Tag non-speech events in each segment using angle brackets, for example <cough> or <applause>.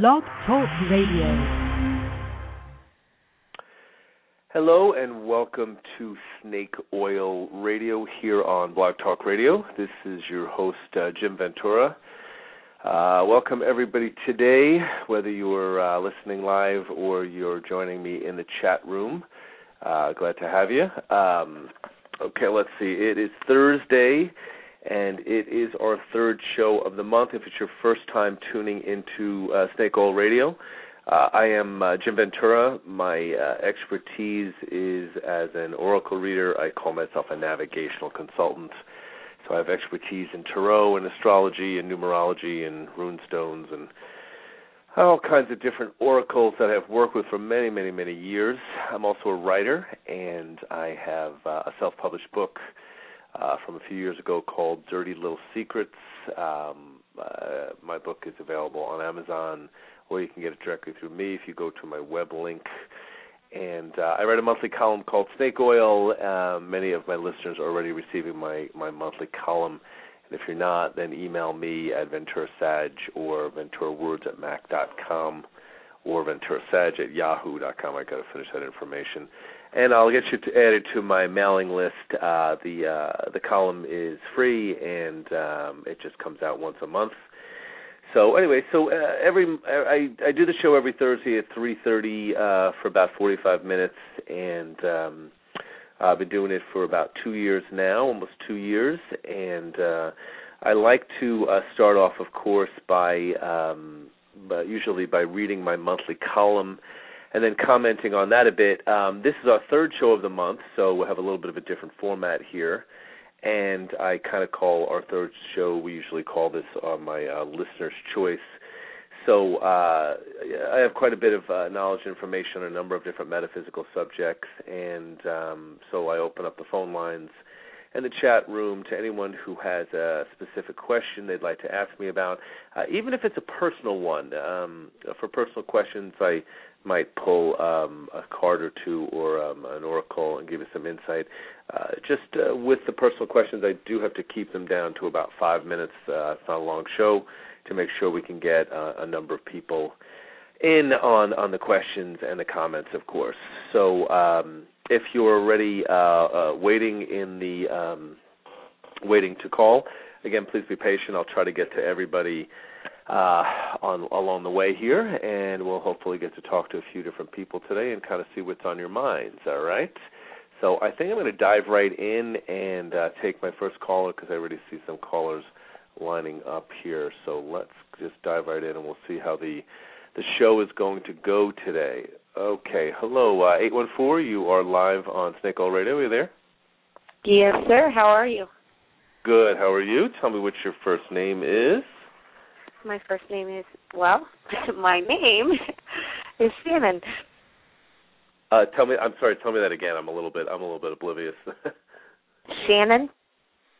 Blog Talk Radio. Hello and welcome to Snake Oil Radio here on Blog Talk Radio. This is your host, uh, Jim Ventura. Uh, welcome everybody today, whether you're uh, listening live or you're joining me in the chat room. Uh, glad to have you. Um, okay, let's see. It is Thursday, and it is our third show of the month. If it's your first time tuning into uh, Snake Oil Radio, uh, I am uh, Jim Ventura. My uh, expertise is as an oracle reader. I call myself a navigational consultant. So I have expertise in tarot and astrology and numerology and rune stones and all kinds of different oracles that I've worked with for many, many, many years. I'm also a writer, and I have uh, a self-published book uh, from a few years ago called Dirty Little Secrets. Um, uh, my book is available on Amazon, or you can get it directly through me if you go to my web link. And uh, I write a monthly column called Snake Oil. Uh, many of my listeners are already receiving my, my monthly column. And if you're not, then email me at venturasag or venturawords at mac.com or venturasag at yahoo.com. I got to finish that information and I'll get you to, added to my mailing list. Uh, the uh, the column is free, and um, it just comes out once a month. So anyway, so uh, every I I do the show every Thursday at three thirty uh, for about forty five minutes, and um, I've been doing it for about two years now, almost two years, and uh, I like to uh, start off, of course, by um, but usually by reading my monthly column and then commenting on that a bit. Um, this is our third show of the month, so we'll have a little bit of a different format here. And I kind of call our third show, we usually call this uh, my uh, listener's choice. So uh, I have quite a bit of uh, knowledge and information on a number of different metaphysical subjects, and um, so I open up the phone lines and the chat room to anyone who has a specific question they'd like to ask me about, uh, even if it's a personal one. Um, for personal questions, I might pull um, a card or two or um, an oracle and give you some insight. Uh, just uh, with the personal questions, I do have to keep them down to about five minutes. Uh, it's not a long show to make sure we can get uh, a number of people in on on the questions and the comments, of course. So um, if you're already uh, uh, waiting in the um, waiting to call, again, please be patient. I'll try to get to everybody uh, on along the way here, and we'll hopefully get to talk to a few different people today and kind of see what's on your minds. All right. So I think I'm going to dive right in and uh, take my first caller because I already see some callers lining up here. So let's just dive right in, and we'll see how the the show is going to go today. Okay. Hello, uh, eight one four. You are live on Snake Oil Radio. Are you there? Yes, sir. How are you? Good. How are you? Tell me what your first name is. My first name is well, <laughs> my name is Shannon. Uh, tell me, I'm sorry. Tell me that again. I'm a little bit, I'm a little bit oblivious. <laughs> Shannon.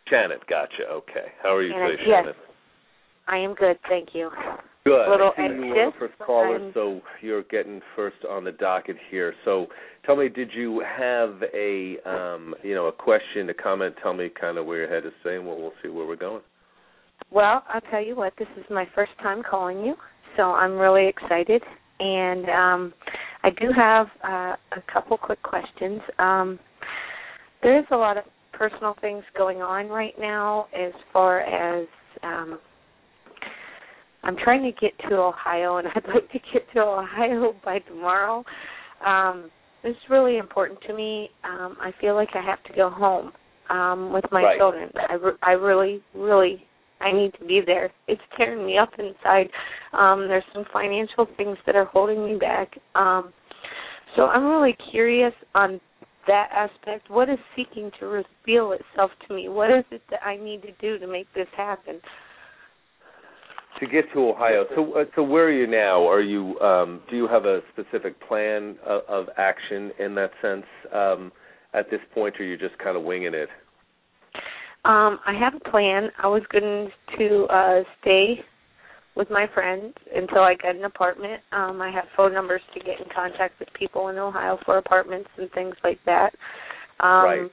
Shannon, gotcha. Okay. How are you Shannon, today, Shannon? Yes. I am good, thank you. Good. A little I see you were anxious, the first caller, but I'm- so you're getting first on the docket here. So, tell me, did you have a, um, you know, a question, a comment? Tell me kind of where your head is saying. Well, we'll see where we're going. Well, I'll tell you what, this is my first time calling you, so I'm really excited. And um, I do have uh, a couple quick questions. Um, there's a lot of personal things going on right now as far as um, I'm trying to get to Ohio, and <laughs> I'd like to get to Ohio by tomorrow. Um, this is really important to me. Um, I feel like I have to go home um, with my Right. children. I, re- I really, really, I need to be there. It's tearing me up inside. Um, there's some financial things that are holding me back. Um, so I'm really curious on that aspect. What is seeking to reveal itself to me? What is it that I need to do to make this happen? To get to Ohio, so uh, so where are you now? Are you um, do you have a specific plan of, of action in that sense um, at this point, or are you just kind of winging it? Um, I have a plan. I was going to uh stay with my friends until I get an apartment. Um, I have phone numbers to get in contact with people in Ohio for apartments and things like that. Um Right.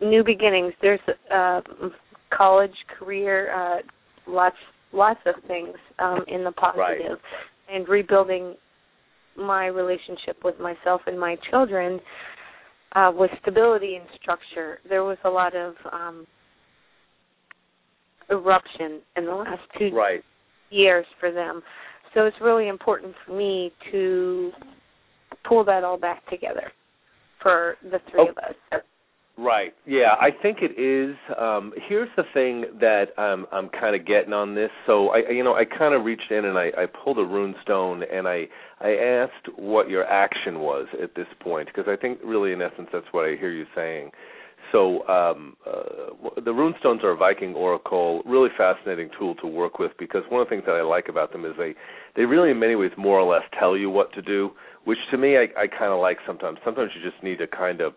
new beginnings. There's uh college, career, uh lots lots of things um in the positive. and rebuilding my relationship with myself and my children uh, with stability and structure. There was a lot of um, eruption in the last two right. years for them. So it's really important for me to pull that all back together for the three oh, of us. Right. Yeah, I think it is. Um, here's the thing that um, I'm kind of getting on this. So I, you know, I kind of reached in and I, I pulled a rune stone and I, I asked what your action was at this point because I think really, in essence, that's what I hear you saying. So um, uh, the rune stones are a Viking oracle, really fascinating tool to work with because one of the things that I like about them is they, they really, in many ways, more or less tell you what to do, which to me I, I kind of like sometimes. Sometimes you just need to kind of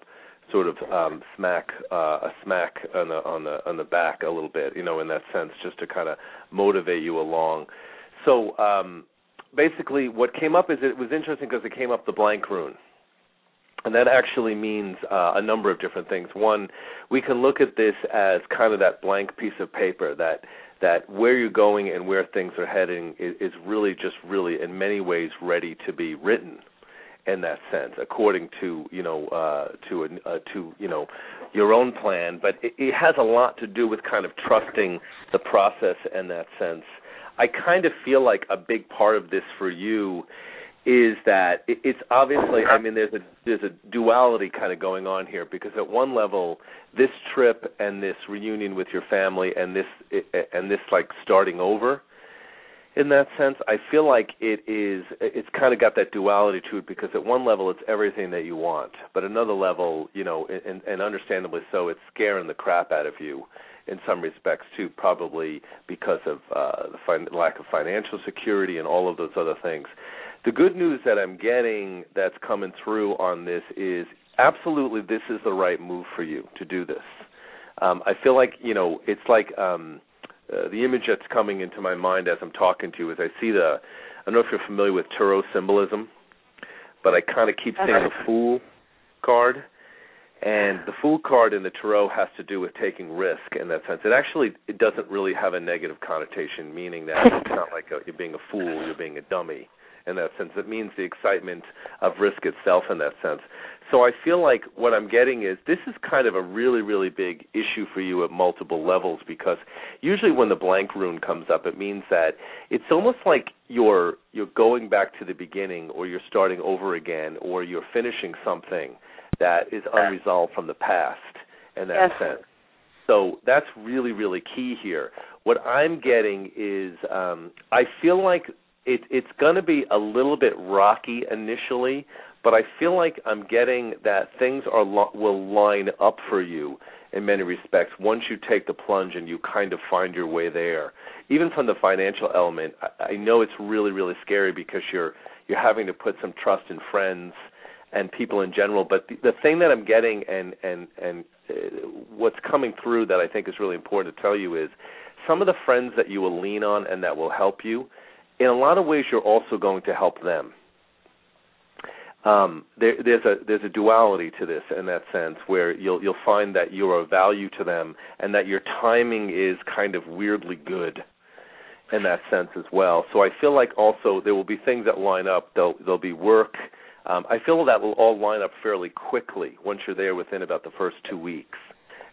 sort of um, smack uh, a smack on the on the on the back a little bit, you know, in that sense, just to kind of motivate you along. So um, basically, what came up is it was interesting because it came up the blank rune. And that actually means uh, a number of different things. One, we can look at this as kind of that blank piece of paper that that where you're going and where things are heading is, is really just really in many ways ready to be written in that sense, according to you know uh, to uh, to you know your own plan. But it, it has a lot to do with kind of trusting the process in that sense. I kind of feel like a big part of this for you is that it's obviously I mean there's a there's a duality kind of going on here because at one level this trip and this reunion with your family and this and this like starting over in that sense. I feel like it is it's kind of got that duality to it because at one level it's everything that you want, but another level, you know, and, and understandably so, it's scaring the crap out of you in some respects too, probably because of uh, the fin- lack of financial security and all of those other things. The good news that I'm getting that's coming through on this is absolutely this is the right move for you to do this. Um, I feel like you know it's like um, uh, the image that's coming into my mind as I'm talking to you is I see the I don't know if you're familiar with tarot symbolism, but I kind of keep seeing the Fool card, and the Fool card in the tarot has to do with taking risk in that sense. It actually it doesn't really have a negative connotation, meaning that it's not like a, you're being a fool, you're being a dummy in that sense. It means the excitement of risk itself in that sense. So I feel like what I'm getting is this is kind of a really, really big issue for you at multiple levels because usually when the blank rune comes up, it means that it's almost like you're you're going back to the beginning, or you're starting over again, or you're finishing something that is unresolved from the past in that yes. sense. So that's really, really key here. What I'm getting is um, I feel like it, it's going to be a little bit rocky initially, but I feel like I'm getting that things are will line up for you in many respects once you take the plunge and you kind of find your way there. Even from the financial element, I, I know it's really really scary because you're you're having to put some trust in friends and people in general. But the, the thing that I'm getting and and and uh, what's coming through that I think is really important to tell you is some of the friends that you will lean on and that will help you in a lot of ways, you're also going to help them. Um, there, there's a there's a duality to this in that sense where you'll you'll find that you're of value to them and that your timing is kind of weirdly good in that sense as well. So I feel like also there will be things that line up. There'll there'll be work. Um, I feel that will all line up fairly quickly once you're there within about the first two weeks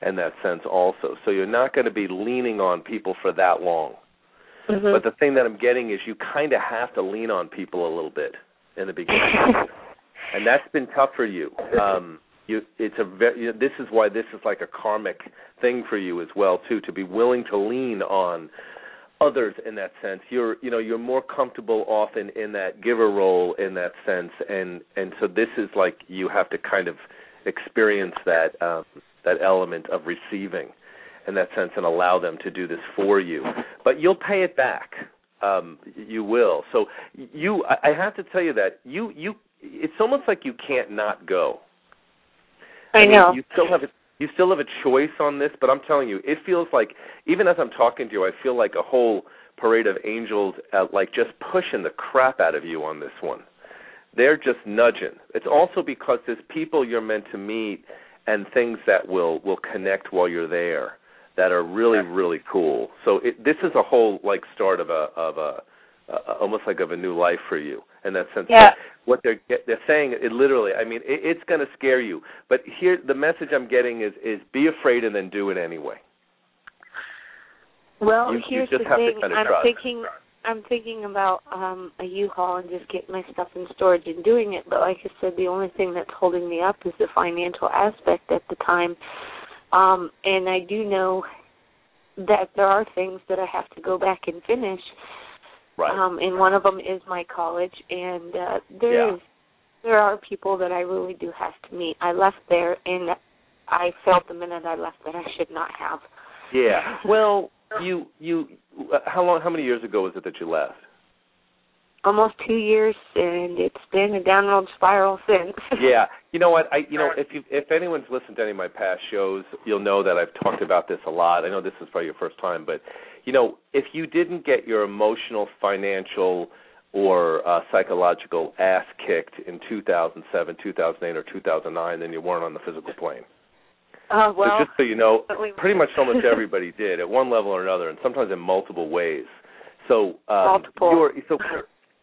in that sense also. So you're not going to be leaning on people for that long. Mm-hmm. But the thing that I'm getting is you kind of have to lean on people a little bit in the beginning, <laughs> and that's been tough for you. Um, you, it's a very. You know, this is why this is like a karmic thing for you as well too, to be willing to lean on others in that sense. You're, you know, you're more comfortable often in that giver role in that sense, and and so this is like you have to kind of experience that um, that element of receiving in that sense and allow them to do this for you. But you'll pay it back. Um, you will. So you, I have to tell you that you, you, it's almost like you can't not go. I, I know. You still have a, you still have a choice on this, but I'm telling you, it feels like even as I'm talking to you, I feel like a whole parade of angels, uh, like just pushing the crap out of you on this one. They're just nudging. It's also because there's people you're meant to meet and things that will will connect while you're there that are really really cool. So it, this is a whole like start of a of a uh, almost like of a new life for you in that sense. Yeah. What they're they're saying, it literally. I mean, it, it's going to scare you. But here, the message I'm getting is is be afraid and then do it anyway. Well, You- you here's just the thing. kinda I'm trust. thinking I'm thinking about um a U-Haul and just getting my stuff in storage and doing it, but like I said, the only thing that's holding me up is the financial aspect at the time. Um and I do know that there are things that I have to go back and finish. Right. Um and one of them is my college and uh there Yeah. is there are people that I really do have to meet. I left there and I felt the minute I left that I should not have. yeah. <laughs> Well, you you uh, how long how many years ago was it that you left? Almost two years, and it's been a downward spiral since. <laughs> yeah, you know what? I you know if you if anyone's listened to any of my past shows, you'll know that I've talked about this a lot. I know this is probably your first time, but you know if you didn't get your emotional, financial, or uh, psychological ass kicked in 2007, 2008, or 2009, then you weren't on the physical plane. Uh, well, so just so you know, pretty much <laughs> almost everybody did at one level or another, and sometimes in multiple ways. So um, Multiple. You're, so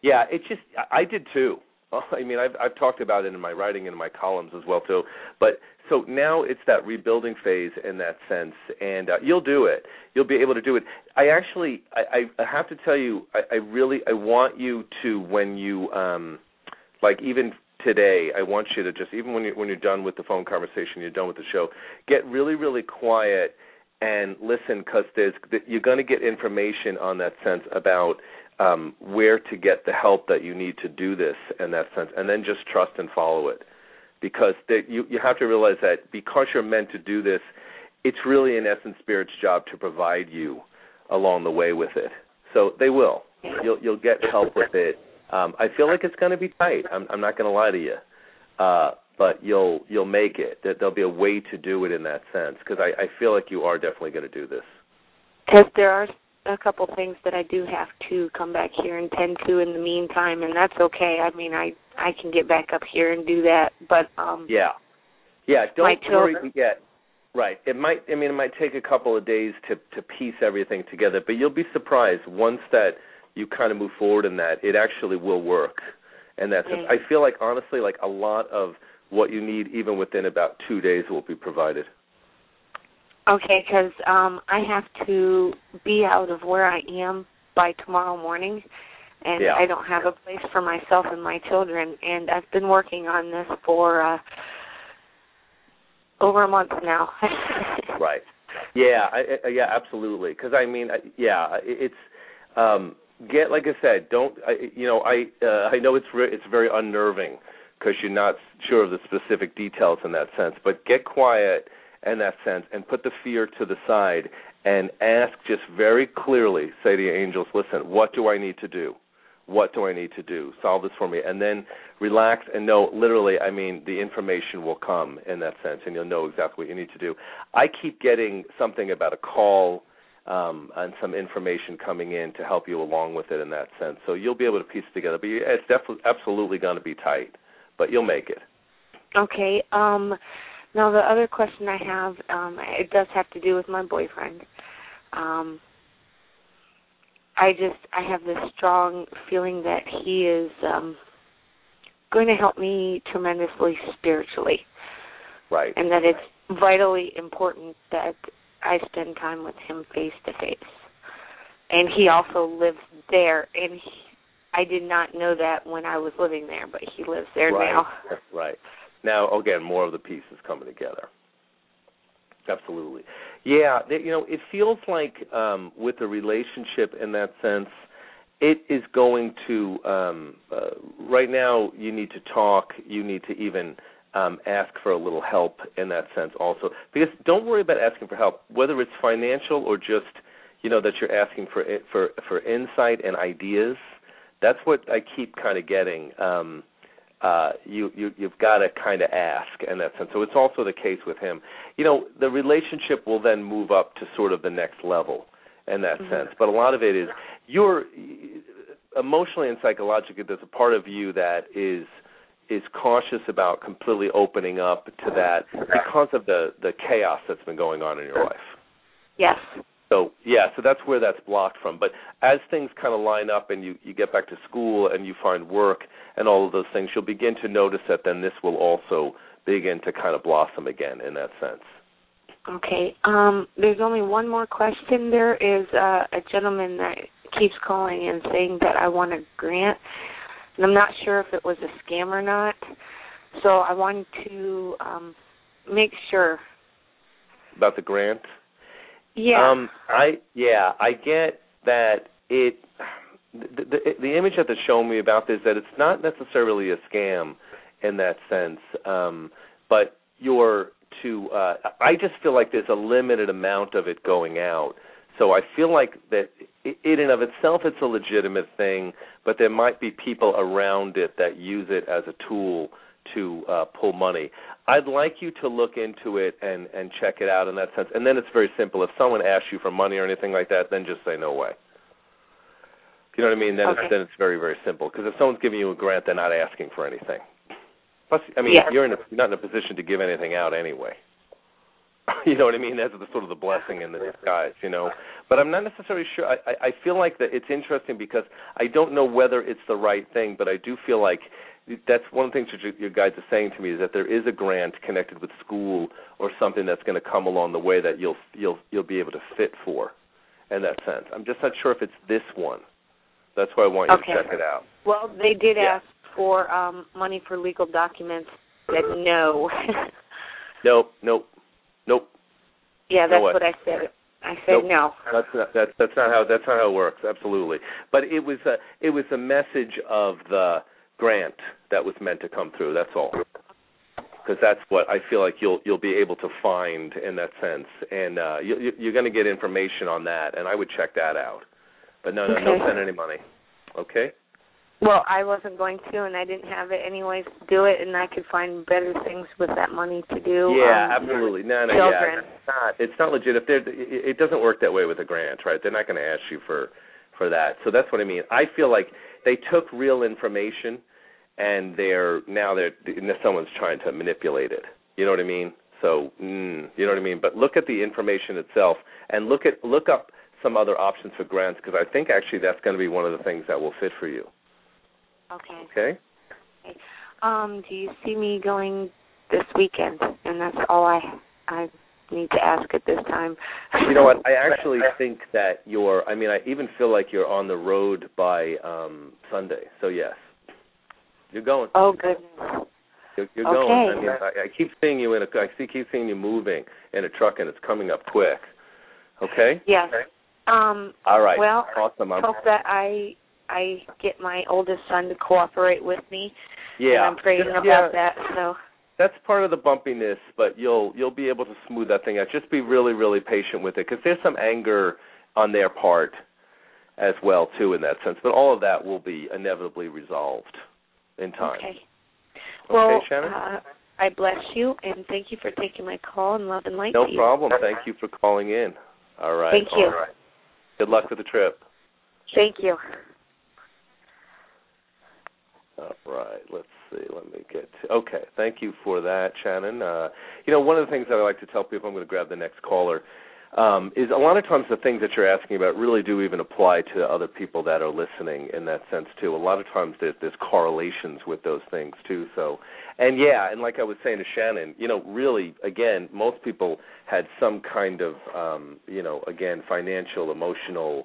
yeah, it's just I did too. <laughs> I mean, I've I've talked about it in my writing and in my columns as well too. But so now it's that rebuilding phase in that sense, and uh, you'll do it. You'll be able to do it. I actually, I, I have to tell you, I, I really, I want you to when you, um, like even today, I want you to just even when you when you're done with the phone conversation, you're done with the show, get really really quiet and listen because there's you're going to get information on that sense about um, where to get the help that you need to do this in that sense, and then just trust and follow it. Because that you you have to realize that because you're meant to do this, it's really in essence spirit's job to provide you along the way with it. So they will. You'll you'll get help with it. Um, I feel like it's going to be tight. I'm I'm not going to lie to you. Uh, but you'll you'll make it. That there'll be a way to do it in that sense because I, I feel like you are definitely going to do this. Because there are a couple things that I do have to come back here and tend to in the meantime, and that's okay. I mean, I I can get back up here and do that, but um Yeah, yeah. Don't My worry children- yet. Right. It might. I mean, it might take a couple of days to to piece everything together, but you'll be surprised once that you kind of move forward in that. It actually will work, and that's. Yeah. I feel like honestly, like a lot of what you need, even within about two days, will be provided. Okay, because um I have to be out of where I am by tomorrow morning, and Yeah. I don't have a place for myself and my children, and I've been working on this for uh over a month now. <laughs> Right. Yeah. I, I, yeah. Absolutely. Because I mean, I, yeah, it's um, get like I said. Don't I, you know? I uh, I know it's re- it's very unnerving because you're not sure of the specific details in that sense. But get quiet in that sense and put the fear to the side and ask just very clearly. Say to your angels, listen, what do I need to do? What do I need to do? Solve this for me, and then relax and know. Literally, I mean, the information will come in that sense, and you'll know exactly what you need to do. I keep getting something about a call um, and some information coming in to help you along with it in that sense. So you'll be able to piece it together. But it's definitely absolutely going to be tight, but you'll make it. Okay. Um now the other question I have, um, it does have to do with my boyfriend. Um I just I have this strong feeling that he is um going to help me tremendously spiritually Right. and that it's vitally important that I spend time with him face to face. And he also lives there and he, I did not know that when I was living there, but he lives there right. now. Right. Now, again, more of the pieces coming together. Absolutely. Yeah, you know, it feels like um, with the relationship in that sense, it is going to. Um, uh, right now, you need to talk. You need to even um, ask for a little help in that sense, also. Because don't worry about asking for help, whether it's financial or just, you know, that you're asking for for for insight and ideas. That's what I keep kind of getting. Um, uh, you, you you've got to kind of ask in that sense. So it's also the case with him. You know, the relationship will then move up to sort of the next level in that Mhm. sense. But a lot of it is you're emotionally and psychologically. There's a part of you that is is cautious about completely opening up to that because of the the chaos that's been going on in your life. Yes. So yeah, so that's where that's blocked from. But as things kind of line up and you you get back to school and you find work and all of those things, you'll begin to notice that then this will also begin to kind of blossom again in that sense. Okay. Um, there's only one more question. There is uh, a gentleman that keeps calling and saying that I want a grant, and I'm not sure if it was a scam or not. So I wanted to um, make sure about the grant. Yeah. Um, I yeah, I get that it. The, the, the image that they're showing me about this that it's not necessarily a scam in that sense, um, but you're to. Uh, I just feel like there's a limited amount of it going out. So I feel like that in and of itself it's a legitimate thing, but there might be people around it that use it as a tool to uh, pull money. I'd like you to look into it and and check it out in that sense. And then it's very simple. If someone asks you for money or anything like that, then just say no way. You know what I mean? Then okay. it's, then it's very very simple. Because if someone's giving you a grant, they're not asking for anything. Plus, I mean, you're in a, you're not in a position to give anything out anyway. <laughs> you know what I mean? That's the sort of the blessing in the disguise, you know. But I'm not necessarily sure. I, I, I feel like that it's interesting because I don't know whether it's the right thing, but I do feel like that's one of the things that your guides are saying to me is that there is a grant connected with school or something that's going to come along the way that you'll you'll you'll be able to fit for in that sense. I'm just not sure if it's this one. That's why I want you okay. to check it out. Well, they did yeah. ask for um money for legal documents. Said no. <laughs> nope, nope, nope. Yeah, that's no what I said. I said nope. no. That's not that's that's not how that's not how it works. Absolutely. But it was a it was a message of the grant that was meant to come through. That's all. Because that's what I feel like you'll you'll be able to find in that sense, and uh, you, you're going to get information on that, and I would check that out. But no, no, okay. don't send any money. Okay. Well, I wasn't going to, and I didn't have it anyways to do it, and I could find better things with that money to do. Yeah, um, absolutely. No, no, children. yeah. It's not. It's not legit. If they're, it doesn't work that way with a grant, right? They're not going to ask you for for that. So that's what I mean. I feel like they took real information and they're now they're someone's trying to manipulate it. You know what I mean? So, mm, you know what I mean? But look at the information itself and look at look up some other options for grants because I think actually that's going to be one of the things that will fit for you. Okay. Okay. Okay. Um, do you see me going this weekend? And that's all I I need to ask at this time. you know what? I <laughs> actually think that you're. I mean, I even feel like you're on the road by um Sunday. So yes. You're going. Oh goodness. You're, you're okay. going. I mean, I, I keep seeing you in a. I see, keep seeing you moving in a truck, and it's coming up quick. Okay. Yes. Okay. Um. All right. Well, awesome. I'm, hope that I I get my oldest son to cooperate with me. Yeah. And I'm praying Just, about that. So. That's part of the bumpiness, but you'll you'll be able to smooth that thing out. Just be really really patient with it because there's some anger on their part as well too in that sense. But all of that will be inevitably resolved in time. Okay. Okay, Well, Shannon? uh, I bless you and thank you for taking my call and love and light no to you. problem. Thank you for calling in. All right. Thank you. All right. Good luck with the trip. Thank you. All right. Let's see. Let me get to. Okay. Thank you for that, Shannon. Uh, you know, one of the things that I like to tell people, I'm going to grab the next caller, um, is a lot of times the things that you're asking about really do even apply to other people that are listening in that sense too. A lot of times there's, there's correlations with those things too. So, and yeah, and like I was saying to Shannon, you know, really, again, most people had some kind of, um, you know, again, financial, emotional,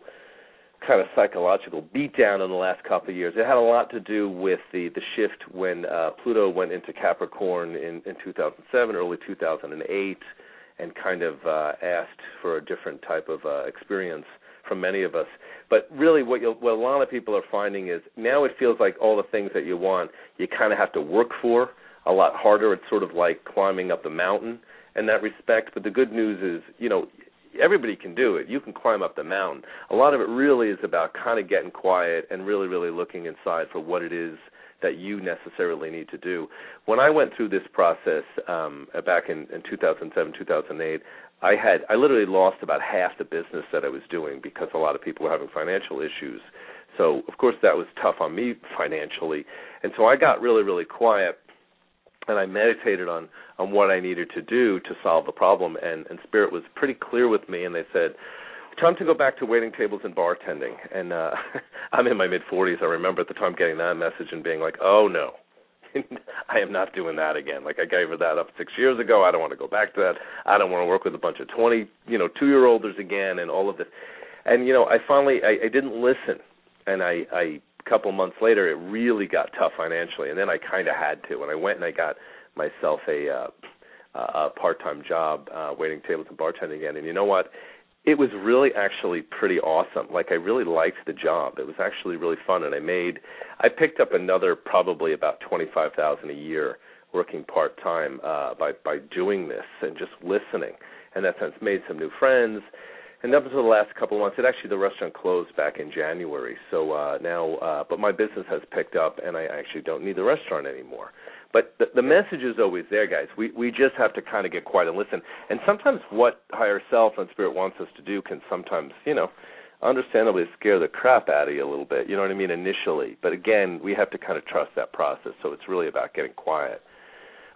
kind of psychological beatdown in the last couple of years. It had a lot to do with the the shift when uh, Pluto went into Capricorn in in 2007, early 2008 and kind of uh, asked for a different type of uh, experience from many of us. But really, what, you'll, what a lot of people are finding is now it feels like all the things that you want, you kind of have to work for a lot harder. It's sort of like climbing up the mountain in that respect. But the good news is, you know, everybody can do it. You can climb up the mountain. A lot of it really is about kind of getting quiet and really, really looking inside for what it is that you necessarily need to do. When I went through this process um, back in, in 2007, 2008, I had I literally lost about half the business that I was doing because a lot of people were having financial issues. So of course that was tough on me financially, and so I got really really quiet, and I meditated on on what I needed to do to solve the problem. And and Spirit was pretty clear with me, and they said time to go back to waiting tables and bartending. And uh <laughs> I'm in my mid 40s. I remember at the time getting that message and being like, "Oh no." <laughs> I am not doing that again. Like I gave that up 6 years ago. I don't want to go back to that. I don't want to work with a bunch of 20, you know, 2-year-olders again and all of this. And you know, I finally I, I didn't listen. And I I a couple months later it really got tough financially and then I kind of had to and I went and I got myself a uh a part-time job uh waiting tables and bartending again. And you know what? It was really actually pretty awesome. Like I really liked the job. It was actually really fun and I made I picked up another probably about 25,000 a year working part-time uh by by doing this and just listening. In that sense made some new friends. And up until the last couple of months, it actually the restaurant closed back in January. So uh now uh but my business has picked up and I actually don't need the restaurant anymore. But the, the message is always there, guys. We we just have to kind of get quiet and listen. And sometimes what higher self and spirit wants us to do can sometimes, you know, understandably scare the crap out of you a little bit. You know what I mean initially. But again, we have to kind of trust that process. So it's really about getting quiet.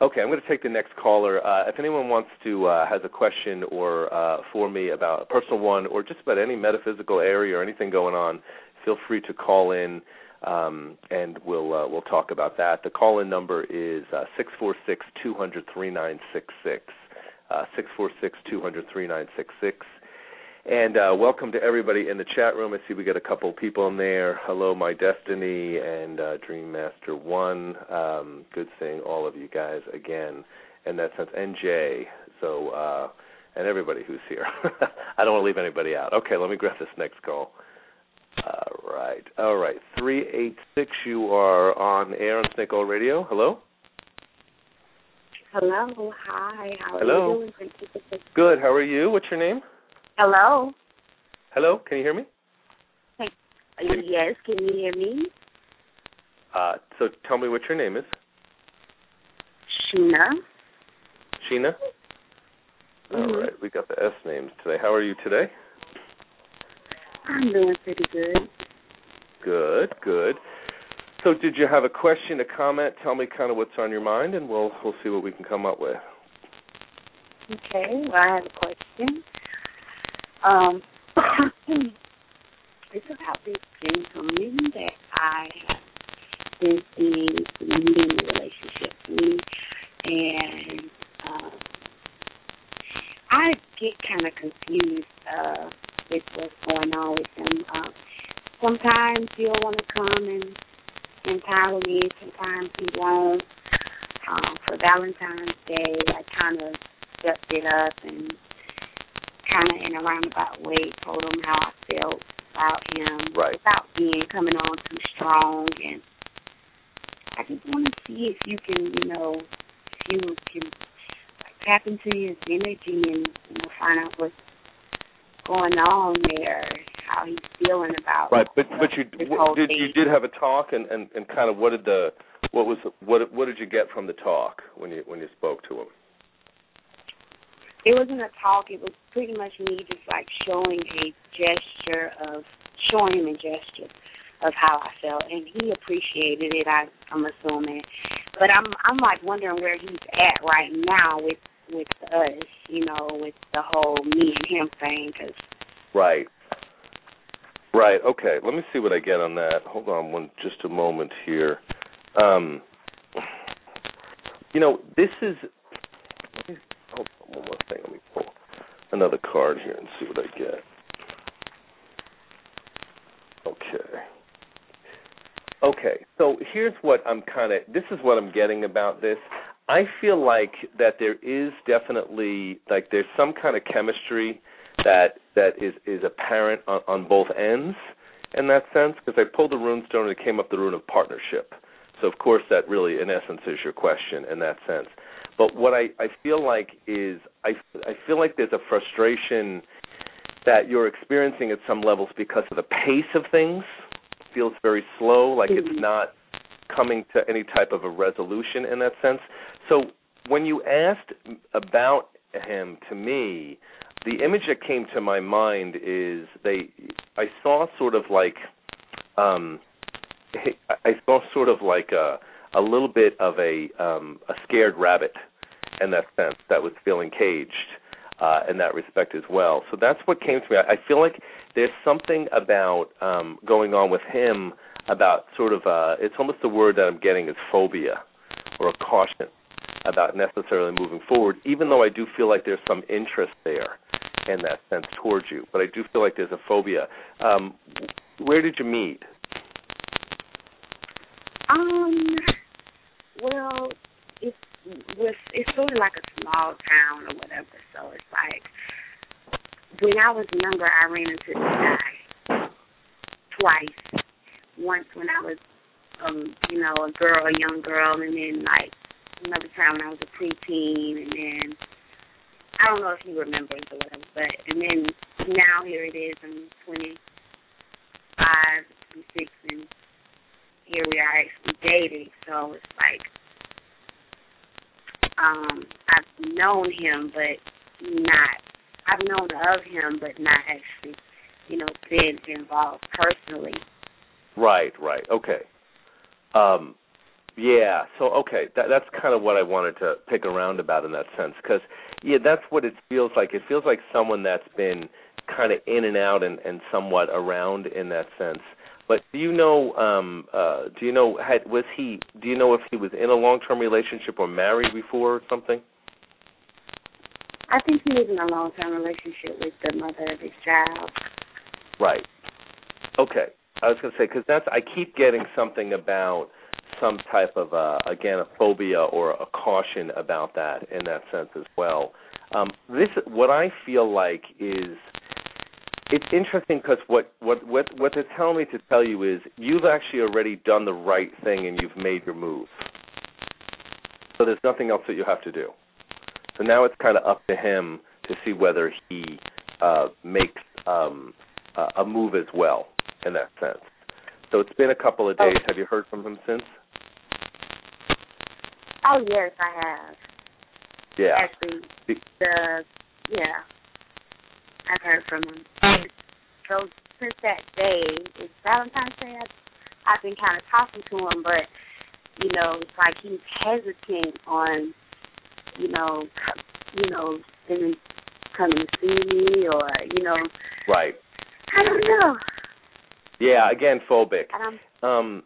Okay, I'm going to take the next caller. Uh, if anyone wants to uh, has a question or uh, for me about a personal one or just about any metaphysical area or anything going on, feel free to call in um, and we'll uh, we'll talk about that. The call-in number is uh, six four six two hundred three nine six six uh, six four six two hundred three nine six six. And uh, welcome to everybody in the chat room. I see we got a couple people in there. Hello, my destiny and uh, Dream Master One. Um, good seeing all of you guys again. In that sense, NJ. So uh, and everybody who's here. <laughs> I don't want to leave anybody out. Okay, let me grab this next call. All right. All right. 386, you are on air on Snake Oil Radio. Hello? Hello. Hi. How Hello. are you doing? Good. How are you? What's your name? Hello. Hello? Can you hear me? Hey. Yes. Can you hear me? Uh, so tell me what your name is. Sheena. Sheena? Mm-hmm. All right. We got the S names today. How are you today? I'm doing pretty good. Good, good. So, did you have a question, a comment? Tell me kind of what's on your mind, and we'll we'll see what we can come up with. Okay. Well, I have a question. Um, <coughs> it's about this gentleman that I have been seeing leading the relationship with me, and um, I get kind of confused. Uh, what's going on with him. Um, sometimes he'll want to come and time me. Sometimes he won't. Um, for Valentine's Day, I kind of stepped it up and kind of in a roundabout way told him how I felt about him right. without being coming on too strong. And I just want to see if you can, you know, if you can tap into his energy and you know find out what's going on there, how he's feeling about right. But but you what, did thing. you did have a talk and, and and kind of what did the what was what what did you get from the talk when you when you spoke to him? It wasn't a talk. It was pretty much me just like showing a gesture of showing him a gesture of how I felt, and he appreciated it. I, I'm assuming, but I'm I'm like wondering where he's at right now with with us, you know, with the whole me and him thing. Cause Right. Right. Okay. Let me see what I get on that. Hold on one just a moment here. Um you know, this is hold on one more thing. Let me pull another card here and see what I get. Okay. Okay. So here's what I'm kind of this is what I'm getting about this. I feel like that there is definitely like there's some kind of chemistry that that is is apparent on, on both ends in that sense because I pulled the rune stone and it came up the rune of partnership. So of course that really in essence is your question in that sense. But what I I feel like is I I feel like there's a frustration that you're experiencing at some levels because of the pace of things feels very slow like it's Mhm. not coming to any type of a resolution in that sense. So when you asked about him to me, the image that came to my mind is they I saw sort of like um I saw sort of like a a little bit of a um a scared rabbit in that sense that was feeling caged uh, in that respect as well. So that's what came to me. I, I feel like there's something about um, going on with him about sort of uh, it's almost the word that I'm getting is phobia or a caution about necessarily moving forward, even though I do feel like there's some interest there in that sense towards you. But I do feel like there's a phobia. Um, where did you meet? Um, well, it's with it's sort of like a small town or whatever. So it's like when I was younger, I ran into this guy twice. Once when I was, um, you know, a girl, a young girl, and then like another time when I was a preteen, and then I don't know if he remembers or whatever, but and then now here it is. I'm 25, 26, and here we are actually dating. So it's like um I've known him, but not. I've known of him, but not actually, you know, been involved personally. Right, right, okay. Um, yeah, so okay, that, that's kind of what I wanted to pick around about in that sense, because yeah, that's what it feels like. It feels like someone that's been kind of in and out and, and somewhat around in that sense. But do you know? Um, uh, do you know? Had was he? Do you know if he was in a long-term relationship or married before or something? I think he was in a long-term relationship with the mother of his child. Right. Okay. I was going to say because that's I keep getting something about some type of uh, again a phobia or a caution about that in that sense as well. Um, this what I feel like is it's interesting because what, what what what they're telling me to tell you is you've actually already done the right thing and you've made your move. So there's nothing else that you have to do. So now it's kind of up to him to see whether he uh, makes um, uh, a move as well in that sense. So it's been a couple of days. Okay. Have you heard from him since? Oh yes, I have. Yeah. Actually, the yeah, I've heard from him. So since that day, it's Valentine's Day. I've, I've been kind of talking to him, but you know, it's like he's hesitant on, you know, you know, them coming to see me or you know, Right. I don't know. Yeah. Again, phobic. And I'm Um,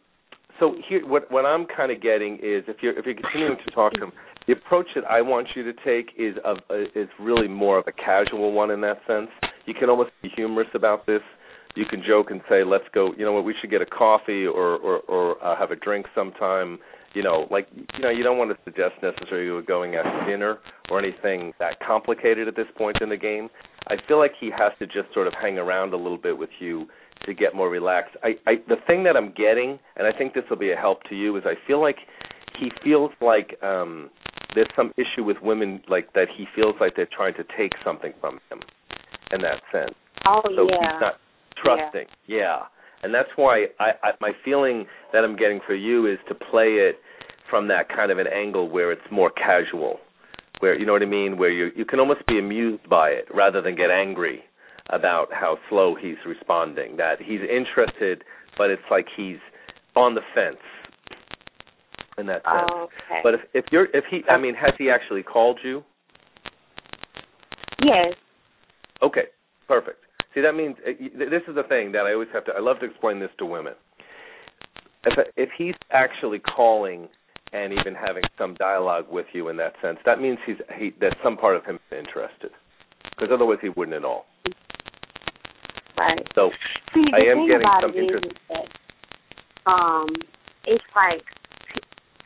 so here, what what I'm kind of getting is if you're if you're continuing to talk to him, the approach that I want you to take is of uh, is really more of a casual one in that sense. You can almost be humorous about this. You can joke and say, "Let's go." You know what? We should get a coffee or or or uh, have a drink sometime. You know, like you know, you don't want to suggest necessarily we're going out to dinner or anything that complicated at this point in the game. I feel like he has to just sort of hang around a little bit with you to get more relaxed. I, I the thing that I'm getting, and I think this will be a help to you, is I feel like he feels like um there's some issue with women like that he feels like they're trying to take something from him in that sense. oh So yeah. he's not trusting. Yeah. And that's why I, I my feeling that I'm getting for you is to play it from that kind of an angle where it's more casual. Where you know what I mean, where you you can almost be amused by it rather than get angry about how slow he's responding. That he's interested, but it's like he's on the fence in that sense. okay. But if if you're if he I mean has he actually called you? yes. Okay, perfect. See that means uh, this is the thing that I always have to I love to explain this to women. If if he's actually calling and even having some dialogue with you in that sense, that means he's he that some part of him is interested. Because otherwise he wouldn't at all. Right. So See, I am getting some interest- that um, it's like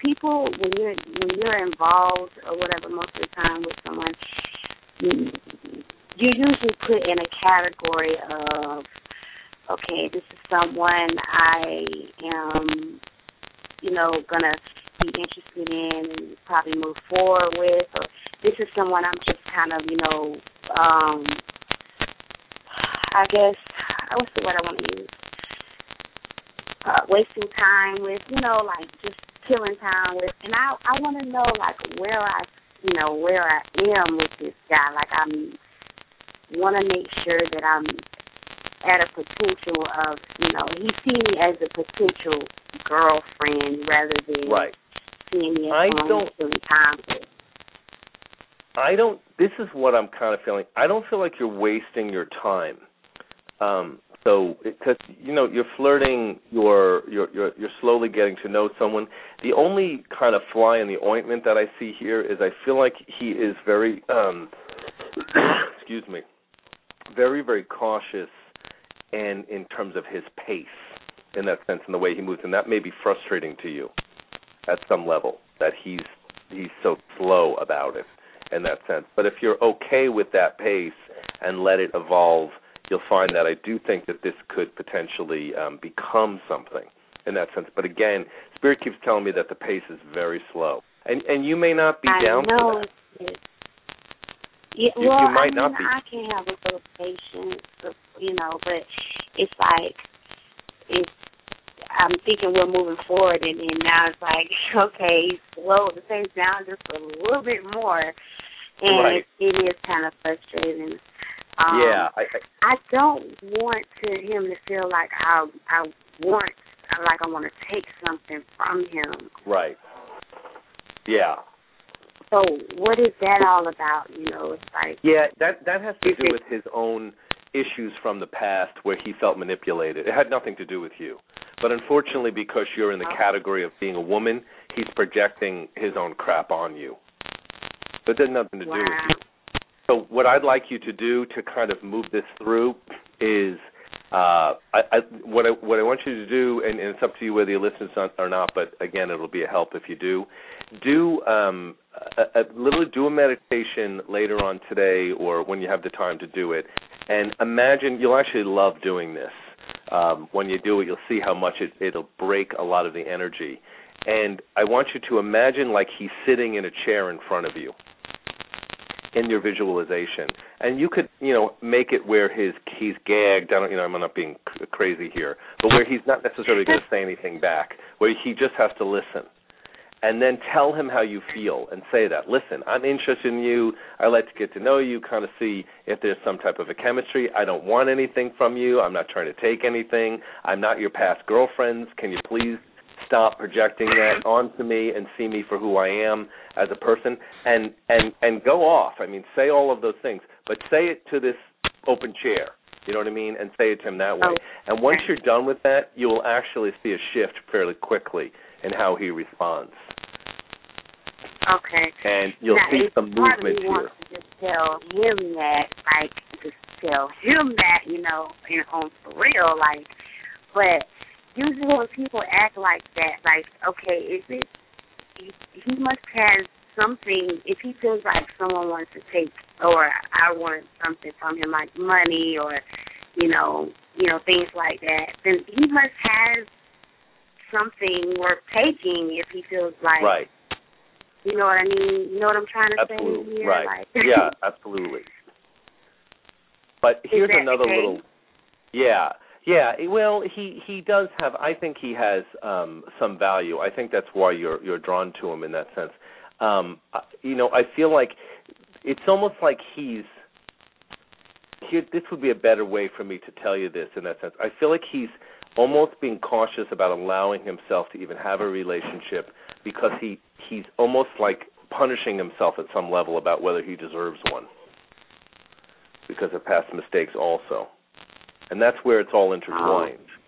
people when you're when you're involved or whatever most of the time with someone, you, you're usually put in a category of okay, this is someone I am, you know, gonna be interested in and probably move forward with, or this is someone I'm just kind of, you know, um, I guess what's the word I want to use? Uh, wasting time with, you know, like just killing time with, and I I want to know like where I, you know, where I am with this guy. Like I'm want to make sure that I'm at a potential of, you know, he see me as a potential girlfriend rather than right. I don't- he's spending time with. I don't. This is what I'm kind of feeling. I don't feel like you're wasting your time. Um, so, because you know you're flirting, you're you're you're you're slowly getting to know someone. The only kind of fly in the ointment that I see here is I feel like he is very, um, <coughs> excuse me, very very cautious, and in terms of his pace, in that sense, in the way he moves, and that may be frustrating to you, at some level, that he's he's so slow about it, in that sense. But if you're okay with that pace and let it evolve you'll find that I do think that this could potentially um, become something in that sense. But again, Spirit keeps telling me that the pace is very slow, and and you may not be I down know for that. It, yeah, You- well, you might I mean, not be. I can have a little patience, you know, but it's like it's. I'm thinking we're moving forward, and then now it's like, <laughs> okay, slow the pace down just a little bit more, and Right. it, it is kind of frustrating. Um, yeah, I, I, I don't want to him to feel like I I want like I want to take something from him. right. Yeah, So what is that all about? You know, it's like yeah. That that has to do with his own issues from the past where he felt manipulated. It had nothing to do with you. But unfortunately, because you're in the Oh. category of being a woman, he's projecting his own crap on you. But it has nothing to do with you. So what I'd like you to do to kind of move this through is uh, I, I, what I what I want you to do, and, and it's up to you whether you listen or not. But again, it'll be a help if you do. Do um, a, a, literally do a meditation later on today, or when you have the time to do it, and imagine you'll actually love doing this. Um, when you do it, you'll see how much it, it'll break a lot of the energy. And I want you to imagine like he's sitting in a chair in front of you in your visualization, and you could, you know, make it where his he's gagged. I don't, you know, I'm not being c- crazy here, but where he's not necessarily going <laughs> to say anything back, where he just has to listen, and then tell him how you feel and say that. Listen, I'm interested in you. I like to get to know you, kind of see if there's some type of a chemistry. I don't want anything from you. I'm not trying to take anything. I'm not your past girlfriends. Can you please stop projecting that onto me and see me for who I am as a person and and and go off. I mean, say all of those things, but say it to this open chair. You know what I mean? And say it to him that way. Oh. And once you're done with that, you will actually see a shift fairly quickly in how he responds. Okay. And you'll now, see some movement me here. wants to just tell him that, like, just tell him that, you know, in, on for real, like. But usually when people act like that, like, okay, is it? He, he must have something. If he feels like someone wants to take, or I want something from him, like money, or you know, you know, things like that, then he must have something worth taking. If he feels like Right. you know what I mean? You know what I'm trying to Absolutely. say here? Right. Like, <laughs> yeah, absolutely. But here's another little Yeah. Yeah, well, he he does have I think he has um some value. I think that's why you're you're drawn to him in that sense. Um I- you know, I feel like it's almost like he's here this would be a better way for me to tell you this in that sense. I feel like he's almost being cautious about allowing himself to even have a relationship because he he's almost like punishing himself at some level about whether he deserves one because of past mistakes also. And that's where it's all intertwined. Ah.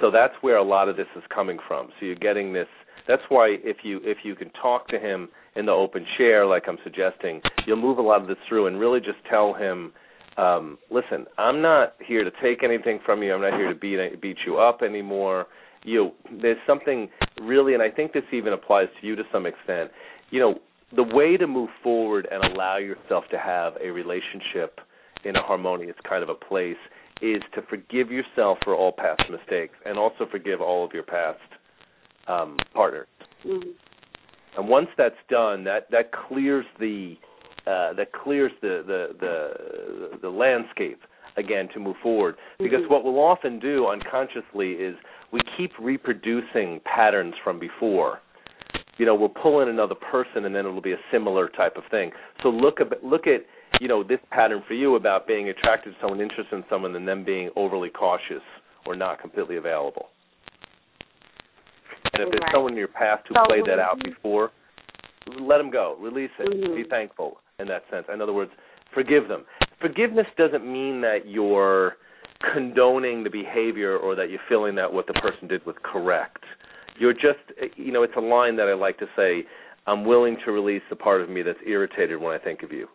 So that's where a lot of this is coming from. So you're getting this that's why if you if you can talk to him in the open chair like I'm suggesting, you'll move a lot of this through and really just tell him um, listen, I'm not here to take anything from you. I'm not here to beat beat you up anymore. You there's something really and I think this even applies to you to some extent. You know, the way to move forward and allow yourself to have a relationship in a harmonious kind of a place is to forgive yourself for all past mistakes and also forgive all of your past um, partners. Mhm. And once that's done, that that clears the uh, that clears the, the the the landscape again to move forward. Because Mhm. what we'll often do unconsciously is we keep reproducing patterns from before. You know, we'll pull in another person, and then it'll be a similar type of thing. So look at look at you know this pattern for you about being attracted to someone, interested in someone, and then being overly cautious or not completely available. And if there's Right. someone in your past who So played that out before, let them go, release it, Mhm. be thankful. in that sense. In other words, forgive them. Forgiveness doesn't mean that you're condoning the behavior or that you're feeling that what the person did was correct. You're just, you know, it's a line that I like to say. I'm willing to release the part of me that's irritated when I think of you.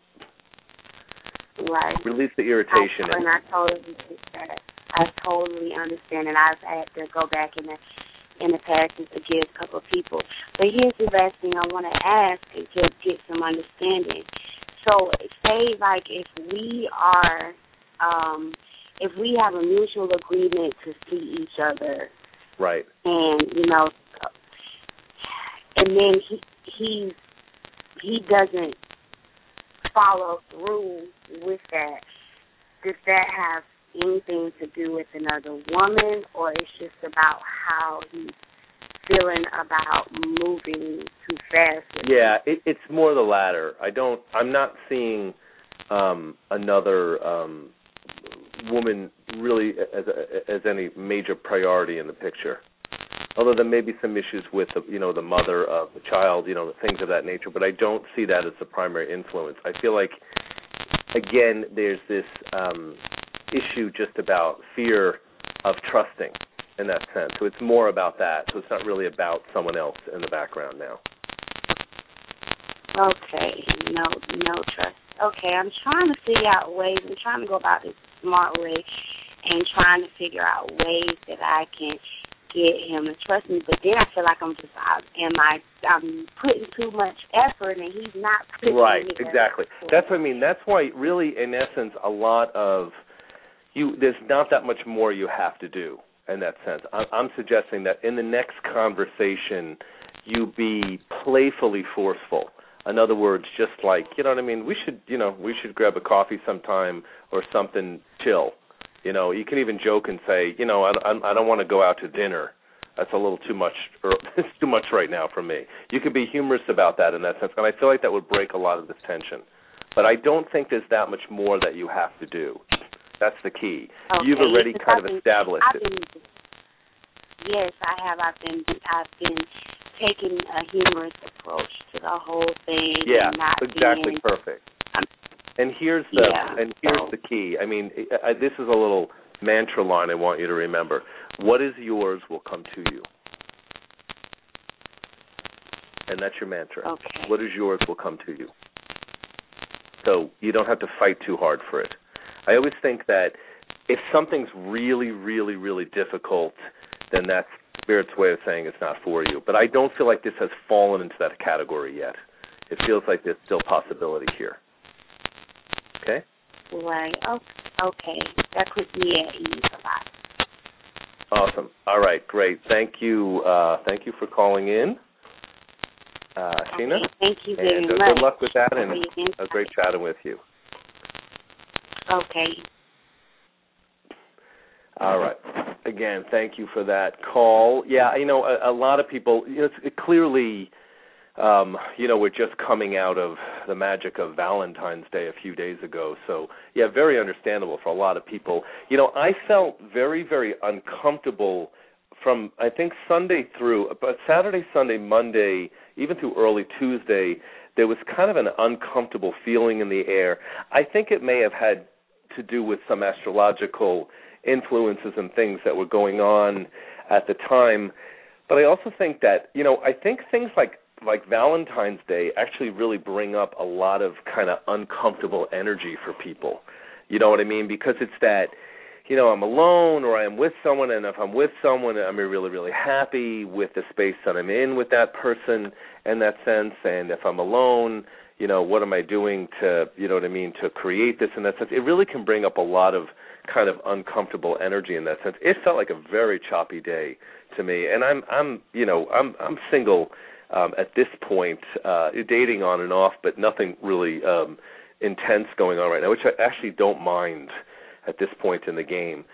Right. Release the irritation. I, and I totally I totally understand, and I've had to go back in in the past and forgive a couple of people. But here's the last thing I want to ask and to get some understanding. So, say like if we are, um, if we have a mutual agreement to see each other, right, and you know, and then he he he doesn't follow through with that. Does that have anything to do with another woman, or it's just about how he's feeling about moving too fast? yeah, it, it's more the latter. I don't. I'm not seeing um, another um, woman really as as any major priority in the picture. Although there may be some issues with the, you know the mother of the child, you know things of that nature, but I don't see that as the primary influence. I feel like again there's this um, issue just about fear of trusting in that sense. So it's more about that. So it's not really about someone else in the background now. Okay, no, no trust. Okay, I'm trying to figure out ways. I'm trying to go about this smart way, and trying to figure out ways that I can get him to trust me. But then I feel like I'm just, I, am I, I'm putting too much effort, and he's not putting right. Exactly. That's what I mean. That's why, really, in essence, a lot of you there's not that much more you have to do in that sense. I'm I'm suggesting that in the next conversation, you be playfully forceful. In other words, just like you know what I mean. We should, you know, we should grab a coffee sometime or something chill. You know, you can even joke and say, you know, I, I, I don't want to go out to dinner. That's a little too much. Or <laughs> er, it's <laughs> too much right now for me. You can be humorous about that in that sense, and I feel like that would break a lot of this tension. But I don't think there's that much more that you have to do. That's the key. Okay. You've already kind I've of been, established I've been, it. Yes, I have. I've been I've been taking a humorous approach to the whole thing. Yeah, exactly being, perfect. Um, and here's the yeah, and here's so. the key. I mean, I, I, this is a little mantra line I want you to remember. What is yours will come to you. And that's your mantra. Okay. What is yours will come to you. So you don't have to fight too hard for it. I always think that if something's really, really, really difficult, then that's Spirit's way of saying it's not for you. But I don't feel like this has fallen into that category yet. It feels like there's still possibility here. Okay? Right. Oh, okay. That puts me at ease a lot. Awesome. All right, great. Thank you. Uh, thank you for calling in, uh, Sheena. Okay, thank you very and uh, much. good luck with that, and a great chatting with you. Okay. All right. Again, thank you for that call. Yeah, you know, a, a lot of people. You know, it's, it clearly, um, you know, we're just coming out of the magic of Valentine's Day a few days ago. So, yeah, very understandable for a lot of people. You know, I felt very, very uncomfortable from I think Sunday through, but Saturday, Sunday, Monday, even through early Tuesday. There was kind of an uncomfortable feeling in the air. I think it may have had to do with some astrological influences and things that were going on at the time. But I also think that, you know, I think things like like Valentine's Day actually really bring up a lot of kind of uncomfortable energy for people. You know what I mean? Because it's that, you know, I'm alone or I'm with someone, and if I'm with someone, I'm really, really happy with the space that I'm in with that person in that sense. And if I'm alone, you know, what am I doing to, you know what I mean, to create this in that sense? It really can bring up a lot of kind of uncomfortable energy in that sense. It felt like a very choppy day to me, and I'm, I'm, you know, I'm, I'm single um, at this point, uh, dating on and off, but nothing really um, intense going on right now, which I actually don't mind at this point in the game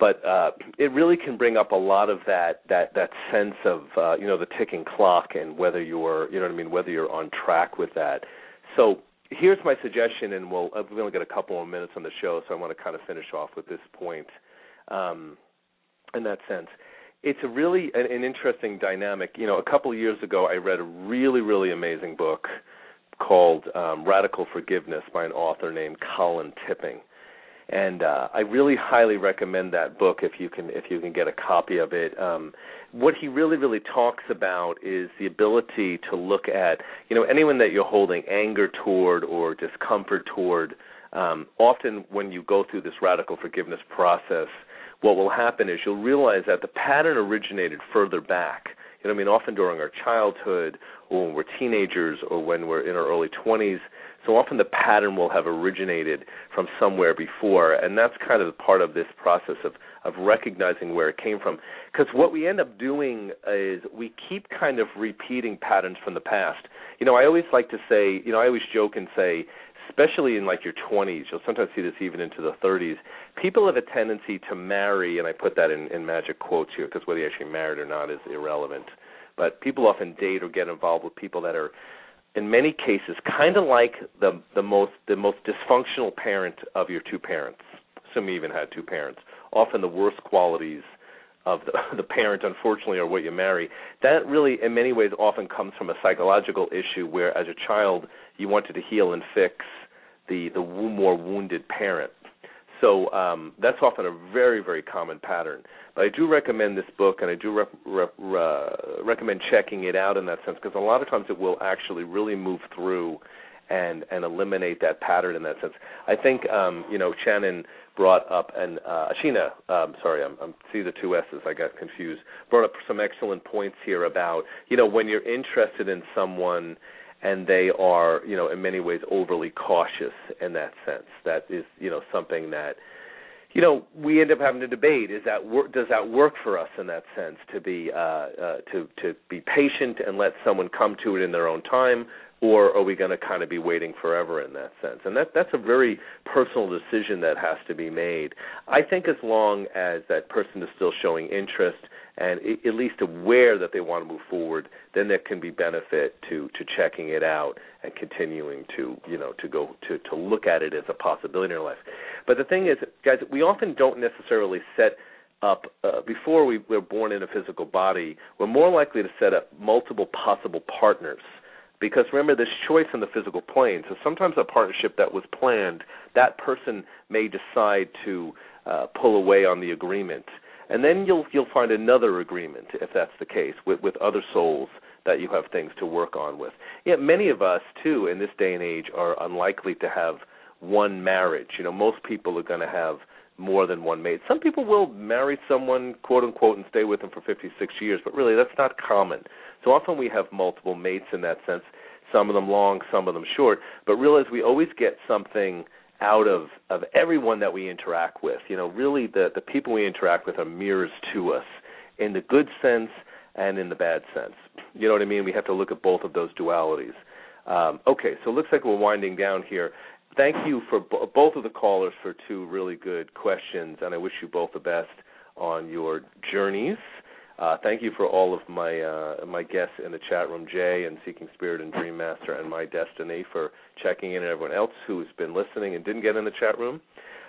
but uh, it really can bring up a lot of that that that sense of uh, you know the ticking clock and whether you're you know what I mean whether you're on track with that. So here's my suggestion, and we'll uh, we only got a couple more minutes on the show, so I want to kind of finish off with this point. Um, in that sense, it's a really an, an interesting dynamic. You know, a couple of years ago, I read a really really amazing book called um, Radical Forgiveness by an author named Colin Tipping and uh, I really highly recommend that book if you can if you can get a copy of it. Um, what he really really talks about is the ability to look at you know anyone that you're holding anger toward or discomfort toward. Um, often when you go through this radical forgiveness process, what will happen is you'll realize that the pattern originated further back. You know, I mean, often during our childhood, or when we're teenagers, or when we're in our early 20s, so often the pattern will have originated from somewhere before, and that's kind of part of this process of of recognizing where it came from. Because what we end up doing is we keep kind of repeating patterns from the past. You know, I always like to say, you know, I always joke and say, especially in like your 20s, you'll sometimes see this even into the 30s. People have a tendency to marry, and I put that in, in magic quotes here because whether you actually married or not is irrelevant. But people often date or get involved with people that are in many cases kind of like the the most the most dysfunctional parent of your two parents. Some even had two parents. Often the worst qualities of the, <laughs> the parent, unfortunately, are what you marry. That really, in many ways, often comes from a psychological issue where, as a child, you wanted to heal and fix the the more wounded parent. So um, that's often a very, very common pattern. But I do recommend this book, and I do re- re- uh, recommend checking it out in that sense, because a lot of times it will actually really move through and and eliminate that pattern in that sense. I think um, you know Shannon brought up and uh, Ashina, um, sorry, I'm, I'm see the two S's, I got confused. Brought up some excellent points here about you know when you're interested in someone and they are, you know, in many ways overly cautious in that sense. That is, you know, something that, you know, we end up having to debate: is that work? Does that work for us in that sense to be uh, uh, to to be patient and let someone come to it in their own time, or are we going to kind of be waiting forever in that sense? And that that's a very personal decision that has to be made. I think as long as that person is still showing interest and at least aware that they want to move forward, then there can be benefit to to checking it out and continuing to you know to go to to look at it as a possibility in our life. But the thing is, guys, we often don't necessarily set up uh, before we, we're born in a physical body. We're more likely to set up multiple possible partners because remember this choice in the physical plane so sometimes a partnership that was planned that person may decide to uh, pull away on the agreement and then you'll you'll find another agreement if that's the case with with other souls that you have things to work on with yet many of us too in this day and age are unlikely to have one marriage you know most people are going to have more than one mate. Some people will marry someone, quote unquote, and stay with them for 56 years, but really that's not common. So often we have multiple mates in that sense, some of them long, some of them short, but realize we always get something out of of everyone that we interact with. You know, really the the people we interact with are mirrors to us in the good sense and in the bad sense. You know what I mean? We have to look at both of those dualities. Um, okay, so it looks like we're winding down here thank you for both of the callers for two really good questions, and I wish you both the best on your journeys. Uh, thank you for all of my uh, my guests in the chat room, Jay and Seeking Spirit and Dream Master and My Destiny for checking in, and everyone else who's been listening and didn't get in the chat room.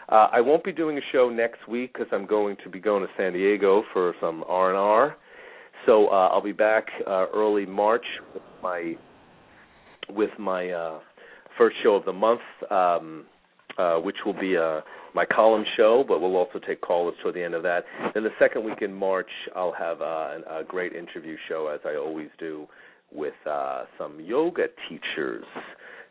Uh, I won't be doing a show next week because I'm going to be going to San Diego for some R and R. So uh, I'll be back uh, early March with my with my uh, first show of the month, um, uh, which will be uh, my column show, but we'll also take callers toward the end of that. Then the second week in March, I'll have uh, a great interview show, as I always do, with uh, some yoga teachers.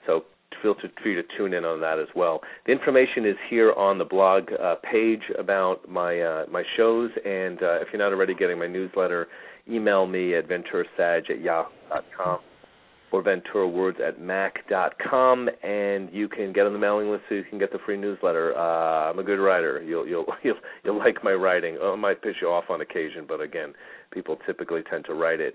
So feel free to tune in on that as well. The information is here on the blog uh, page about my uh, my shows, and uh, if you're not already getting my newsletter, email me at venturasag at yahoo.com or Ventura Words at mac.com, and you can get on the mailing list so you can get the free newsletter. Uh, I'm a good writer. You'll you'll <laughs> you'll you'll like my writing. Oh, it might piss you off on occasion, but again, people typically tend to write it.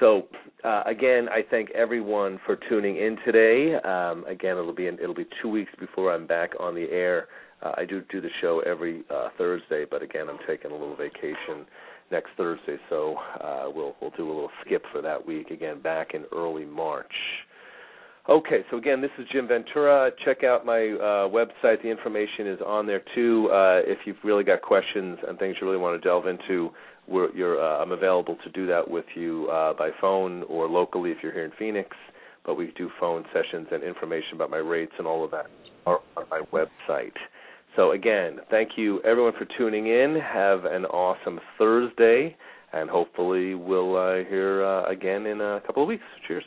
So uh, again, I thank everyone for tuning in today. Um, again, it'll be it'll be two weeks before I'm back on the air. Uh, I do do the show every uh, Thursday, but again, I'm taking a little vacation next Thursday, so uh, we'll we'll do a little skip for that week again back in early March. Okay, so again, this is Jim Ventura. Check out my uh, website. The information is on there too. Uh, if you've really got questions and things you really want to delve into, uh, I'm available to do that with you uh, by phone or locally if you're here in Phoenix. but we do phone sessions and information about my rates and all of that are on my website. So again, thank you everyone for tuning in. Have an awesome Thursday, and hopefully we'll uh, hear uh, again in a couple of weeks. Cheers.